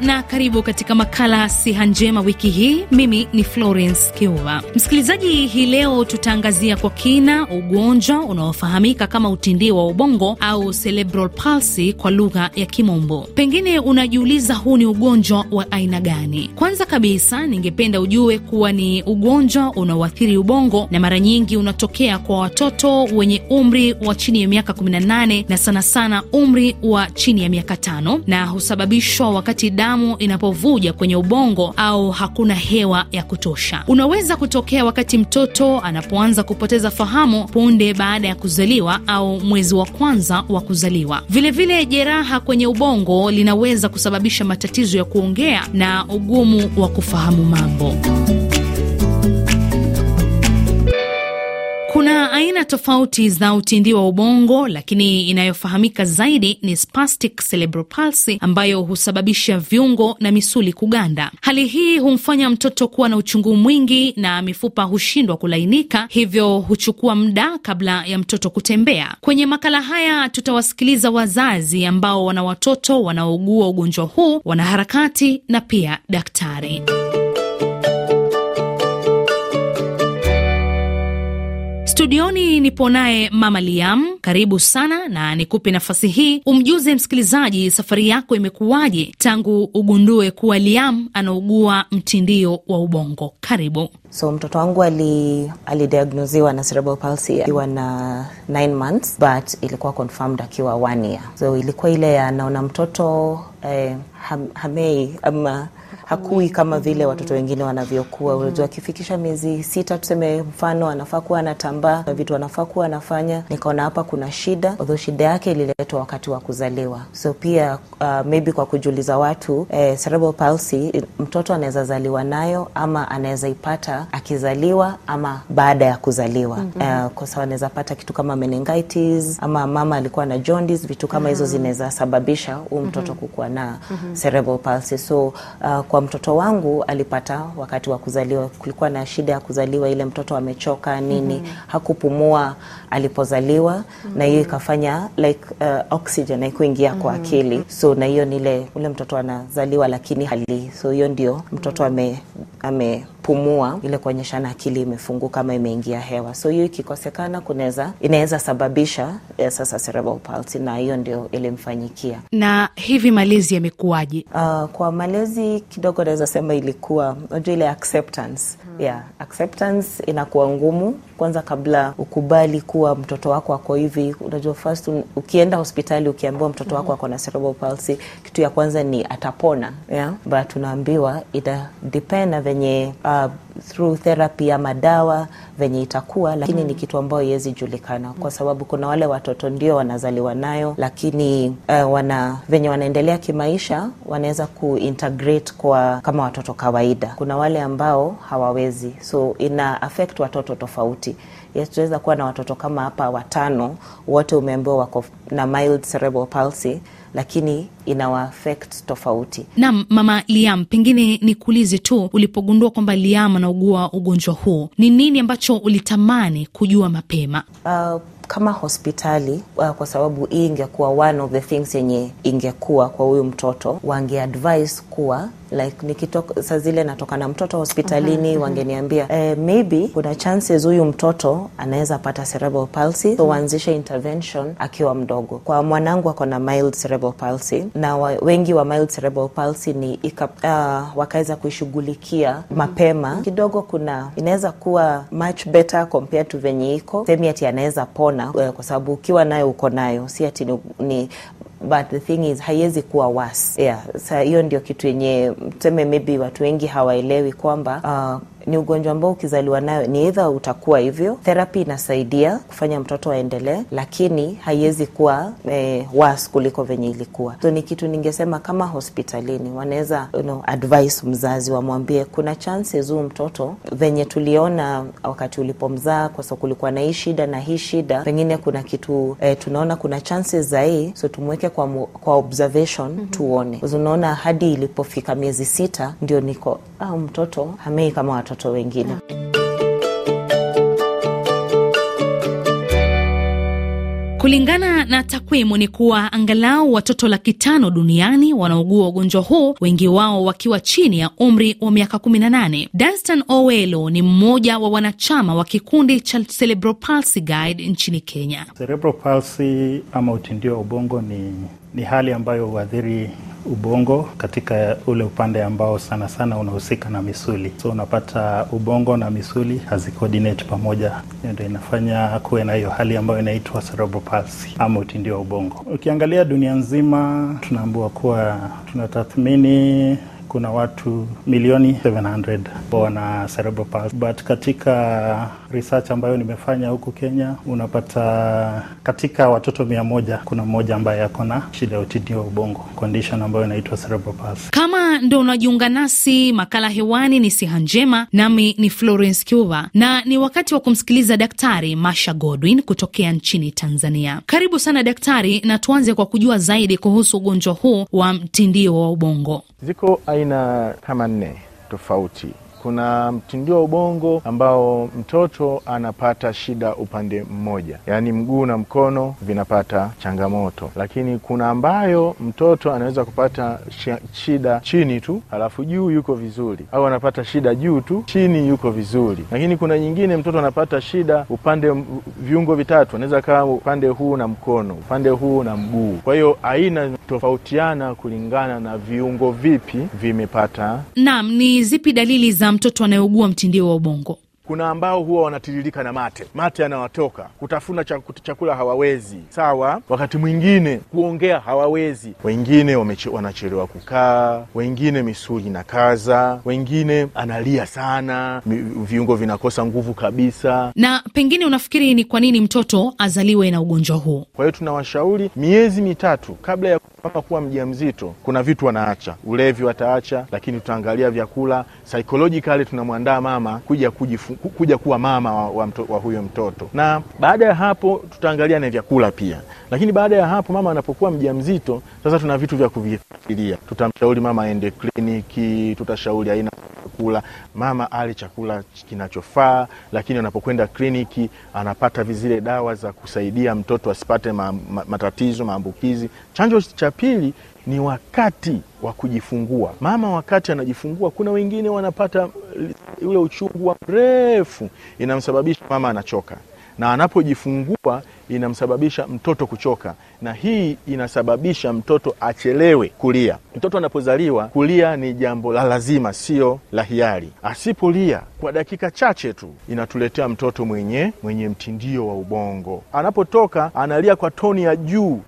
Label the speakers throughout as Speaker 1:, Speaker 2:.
Speaker 1: Na karibu katika makala siha njema wiki hii. Mimi ni Florence Kiuva. Msikilizaji, hii leo tutaangazia kwa kina ugonjwa unaofahamika kama utindi wa ubongo au cerebral palsy kwa lugha ya Kimombo. Pengine unajiuliza huu ni ugonjwa wa aina gani? Kwanza kabisa, ningependa ujue kuwa ni ugonjwa unaoathiri ubongo na mara nyingi unatokea kwa watoto wenye umri wa chini ya miaka 18 na sana sana umri wa chini ya miaka tano na husababishwa wakati damu inapovuja kwenye ubongo au hakuna hewa ya kutosha. Unaweza kutokea wakati mtoto anapoanza kupoteza fahamu punde baada ya kuzaliwa au mwezi wa kwanza wa kuzaliwa. Vilevile, jeraha kwenye ubongo linaweza kusababisha matatizo ya kuongea na ugumu wa kufahamu mambo. Aina tofauti za utindi wa ubongo, lakini inayofahamika zaidi ni spastic palsy ambayo husababisha viungo na misuli kuganda. Hali hii humfanya mtoto kuwa na uchungu mwingi na mifupa hushindwa kulainika, hivyo huchukua muda kabla ya mtoto kutembea. Kwenye makala haya tutawasikiliza wazazi ambao wana watoto wanaougua ugonjwa huu, wanaharakati na pia daktari. Studioni nipo naye Mama Liam, karibu sana, na nikupe nafasi hii umjuze msikilizaji safari yako imekuwaje tangu ugundue kuwa Liam anaugua mtindio wa ubongo. Karibu.
Speaker 2: So mtoto wangu alidiagnoziwa ali na cerebral palsy akiwa na 9 months but ilikuwa confirmed akiwa 1 year. So ilikuwa ile anaona mtoto eh, ham, hamei ama hakui kama vile watoto wengine wanavyokuwa. Unajua, akifikisha miezi sita tuseme, mfano anafaa kuwa anatambaa, vitu anafaa kuwa anafanya. Nikaona hapa kuna shida, although shida yake ililetwa wakati wa kuzaliwa. So pia uh, maybe kwa kujuliza watu eh, cerebral palsy mtoto anaweza zaliwa nayo ama anaweza ipata akizaliwa ama baada ya kuzaliwa. mm -hmm. Uh, kwa sababu anaweza pata kitu kama meningitis ama mama alikuwa na jaundice, vitu kama hizo mm -hmm. zinaweza sababisha huu mtoto mm -hmm. kukuwa na mm -hmm. cerebral palsy. So uh, kwa mtoto wangu alipata wakati wa kuzaliwa, kulikuwa na shida ya kuzaliwa, ile mtoto amechoka nini, mm -hmm. hakupumua alipozaliwa, mm -hmm. na hiyo ikafanya like uh, oxygen haikuingia mm -hmm. kwa akili, so na hiyo nile ule mtoto anazaliwa lakini hali, so hiyo ndio mtoto ame ame pumua ile kuonyeshana akili imefunguka ama imeingia hewa. So hiyo ikikosekana, kunaweza inaweza sababisha eh, sasa cerebral palsy, na hiyo ndio ilimfanyikia.
Speaker 1: Na hivi malezi yamekuwaje?
Speaker 2: Uh, kwa malezi kidogo naweza sema ilikuwa unajua ile acceptance hmm. Yeah, acceptance inakuwa ngumu kwanza, kabla ukubali kuwa mtoto wako ako hivi. Unajua first un, ukienda hospitali ukiambiwa mtoto wako ako na cerebral palsy, kitu ya kwanza ni atapona, yeah? But unaambiwa ita depend na venye uh, through therapy ama dawa venye itakuwa, lakini mm. ni kitu ambayo iwezi julikana kwa sababu kuna wale watoto ndio wanazaliwa nayo, lakini uh, wana venye wanaendelea kimaisha wanaweza kuintegrate kwa kama watoto kawaida. Kuna wale ambao hawawezi, so ina affect watoto tofauti. Yes, tunaweza kuwa na watoto kama hapa watano, wote umeambiwa wako na mild cerebral palsy lakini inawa affect tofauti.
Speaker 1: Naam, Mama Liam, pengine nikuulize tu, ulipogundua kwamba Liam anaugua ugonjwa huu, ni nini ambacho ulitamani kujua mapema?
Speaker 2: Uh, kama hospitali uh, kwa sababu hii ingekuwa one of the things yenye ingekuwa kwa huyu mtoto, wangeadvise kuwa like nikitoka saa zile natoka na mtoto hospitalini, uh -huh, wangeniambia eh, maybe kuna chances huyu mtoto anaweza pata cerebral palsy, so waanzishe intervention akiwa mdogo. Kwa mwanangu ako na mild cerebral palsy na wa, wengi wa mild cerebral palsy ni ika, uh, wakaweza kuishughulikia mapema. Kidogo. Kuna inaweza kuwa much better compared to venye iko. Semi ati anaweza pona, uh, kwa sababu ukiwa nayo uko nayo, si ati ni, ni but the thing is haiwezi kuwa worse. Yeah, sa hiyo ndio kitu yenye tuseme maybe watu wengi hawaelewi kwamba uh, ni ugonjwa ambao ukizaliwa nayo ni edha utakuwa hivyo. Therapy inasaidia kufanya mtoto aendelee, lakini haiwezi kuwa eh, worse kuliko venye ilikuwa. So ni kitu ningesema kama hospitalini wanaweza you know, advise mzazi wamwambie kuna chances huu mtoto venye tuliona wakati ulipomzaa, kwa sababu kulikuwa na hii shida na hii shida, pengine kuna kitu eh, tunaona kuna chances za hii, so tumweke kwa, kwa observation mm -hmm. tuone. Unaona hadi ilipofika miezi sita ndio niko au mtoto hamei kama watoto wengine.
Speaker 1: Kulingana na takwimu ni kuwa angalau watoto laki tano duniani wanaugua ugonjwa huu, wengi wao wakiwa chini ya umri wa miaka 18. Danstan Owelo ni mmoja wa wanachama wa kikundi cha Cerebral Palsy Guide nchini Kenya.
Speaker 3: Cerebral palsy ama utindio wa ubongo ni, ni hali ambayo huathiri ubongo katika ule upande ambao sana sana unahusika na misuli. So unapata ubongo na misuli hazikoordinate pamoja, ndio inafanya kuwe na hiyo hali ambayo inaitwa ama utindio wa ubongo. Ukiangalia dunia nzima, tunaambiwa kuwa tunatathmini kuna watu milioni 700 wana cerebral palsy, but katika research ambayo nimefanya huku Kenya unapata katika watoto mia moja kuna mmoja ambaye ako na shida ya utindio wa ubongo, condition ambayo inaitwa cerebral palsy.
Speaker 1: Kama ndo unajiunga nasi, makala hewani ni siha njema, nami ni Florence Cuva na ni wakati wa kumsikiliza Daktari Masha Godwin kutokea nchini Tanzania. Karibu sana daktari, na tuanze kwa kujua zaidi kuhusu ugonjwa huu wa mtindio wa ubongo.
Speaker 4: Ziko aina kama nne tofauti. Kuna mtindio wa ubongo ambao mtoto anapata shida upande mmoja, yaani mguu na mkono vinapata changamoto, lakini kuna ambayo mtoto anaweza kupata shida chini tu halafu juu yuko vizuri, au anapata shida juu tu chini yuko vizuri. Lakini kuna nyingine mtoto anapata shida upande viungo vitatu, anaweza kaa upande huu na mkono, upande huu na mguu. Kwa hiyo aina tofautiana kulingana na viungo vipi vimepata.
Speaker 1: Naam, ni zipi dalili za mtoto anayeugua mtindio wa ubongo?
Speaker 4: Kuna ambao huwa wanatiririka na mate, mate yanawatoka, kutafuna chakula hawawezi, sawa. Wakati mwingine kuongea hawawezi, wengine wanachelewa kukaa, wengine misuli na kaza, wengine analia sana, viungo vinakosa nguvu kabisa.
Speaker 1: Na pengine unafikiri ni kwa nini mtoto azaliwe na ugonjwa huu?
Speaker 4: Kwa hiyo tunawashauri miezi mitatu kabla ya mama kuwa mjamzito, kuna vitu wanaacha, ulevi wataacha, lakini tutaangalia vyakula, psychologically tunamwandaa mama kuja kujifu, kuja kuwa mama wa, wa, mto, wa huyo mtoto, na baada ya hapo tutaangalia na vyakula pia. Lakini baada ya hapo mama anapokuwa mjamzito, sasa tuna vitu vya kuvifikiria. Tutamshauri mama aende kliniki, tutashauri aina chakula, mama ale chakula kinachofaa, lakini anapokwenda kliniki anapata vizile dawa za kusaidia mtoto asipate ma, ma, matatizo maambukizi. Chanjo cha pili ni wakati wa kujifungua. Mama wakati anajifungua, kuna wengine wanapata ule uchungu wa mrefu, inamsababisha mama anachoka, na anapojifungua inamsababisha mtoto kuchoka, na hii inasababisha mtoto achelewe kulia. Mtoto anapozaliwa kulia ni jambo la lazima, sio la hiari. Asipolia kwa dakika chache tu, inatuletea mtoto mwenye mwenye mtindio wa ubongo. Anapotoka analia kwa toni ya juu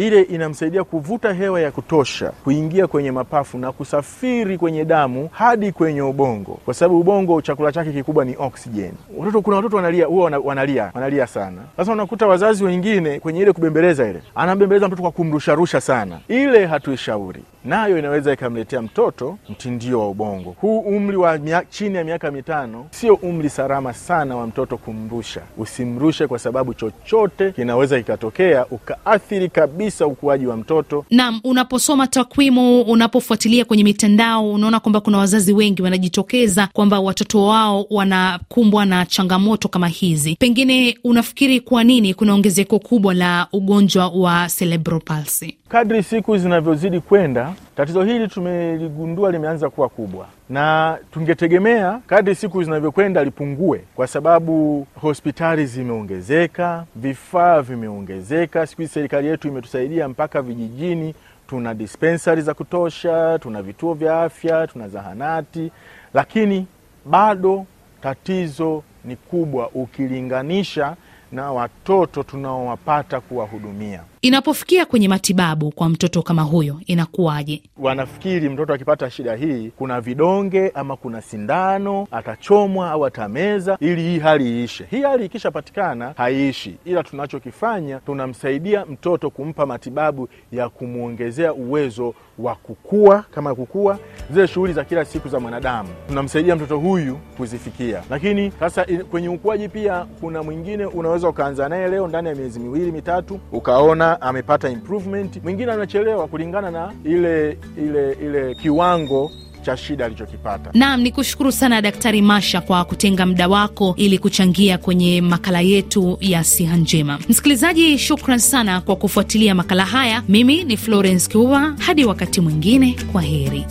Speaker 4: ile inamsaidia kuvuta hewa ya kutosha kuingia kwenye mapafu na kusafiri kwenye damu hadi kwenye ubongo, kwa sababu ubongo chakula chake kikubwa ni oksijeni. Watoto, kuna watoto wanalia, huwa wanalia, wanalia sana. Sasa unakuta wazazi wengine kwenye ile kubembeleza, ile anambembeleza mtoto kwa kumrusharusha sana, ile hatuishauri nayo inaweza ikamletea mtoto mtindio wa ubongo. Huu umri wa mia, chini ya miaka mitano sio umri salama sana wa mtoto kumrusha. Usimrushe kwa sababu chochote kinaweza kikatokea ukaathiri kabisa ukuaji wa mtoto.
Speaker 1: Naam, unaposoma takwimu, unapofuatilia kwenye mitandao, unaona kwamba kuna wazazi wengi wanajitokeza kwamba watoto wao wanakumbwa na changamoto kama hizi. Pengine unafikiri kwa nini kuna ongezeko kubwa la ugonjwa wa cerebral palsy?
Speaker 4: Kadri siku zinavyozidi kwenda, tatizo hili tumeligundua limeanza kuwa kubwa, na tungetegemea kadri siku zinavyokwenda lipungue, kwa sababu hospitali zimeongezeka, vifaa vimeongezeka. Siku hizi serikali yetu imetusaidia mpaka vijijini, tuna dispensari za kutosha, tuna vituo vya afya, tuna zahanati, lakini bado tatizo ni kubwa ukilinganisha na watoto tunaowapata kuwahudumia.
Speaker 1: Inapofikia kwenye matibabu kwa mtoto kama huyo inakuwaje?
Speaker 4: Wanafikiri mtoto akipata shida hii kuna vidonge ama kuna sindano atachomwa au atameza ili hii hali iishe. Hii hali ikishapatikana haiishi, ila tunachokifanya tunamsaidia mtoto kumpa matibabu ya kumwongezea uwezo wa kukua, kama kukua zile shughuli za kila siku za mwanadamu, tunamsaidia mtoto huyu kuzifikia. Lakini sasa kwenye ukuaji pia kuna mwingine unaweza ukaanza naye leo, ndani ya miezi miwili mitatu ukaona amepata improvement. Mwingine anachelewa kulingana na ile ile ile kiwango cha shida alichokipata.
Speaker 1: Naam, ni kushukuru sana Daktari Masha kwa kutenga muda wako ili kuchangia kwenye makala yetu ya siha njema. Msikilizaji, shukran sana kwa kufuatilia makala haya. Mimi ni Florence Kiuva, hadi wakati mwingine, kwa heri.